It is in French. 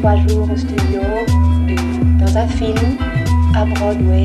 trois jours au studio dans un film à Broadway,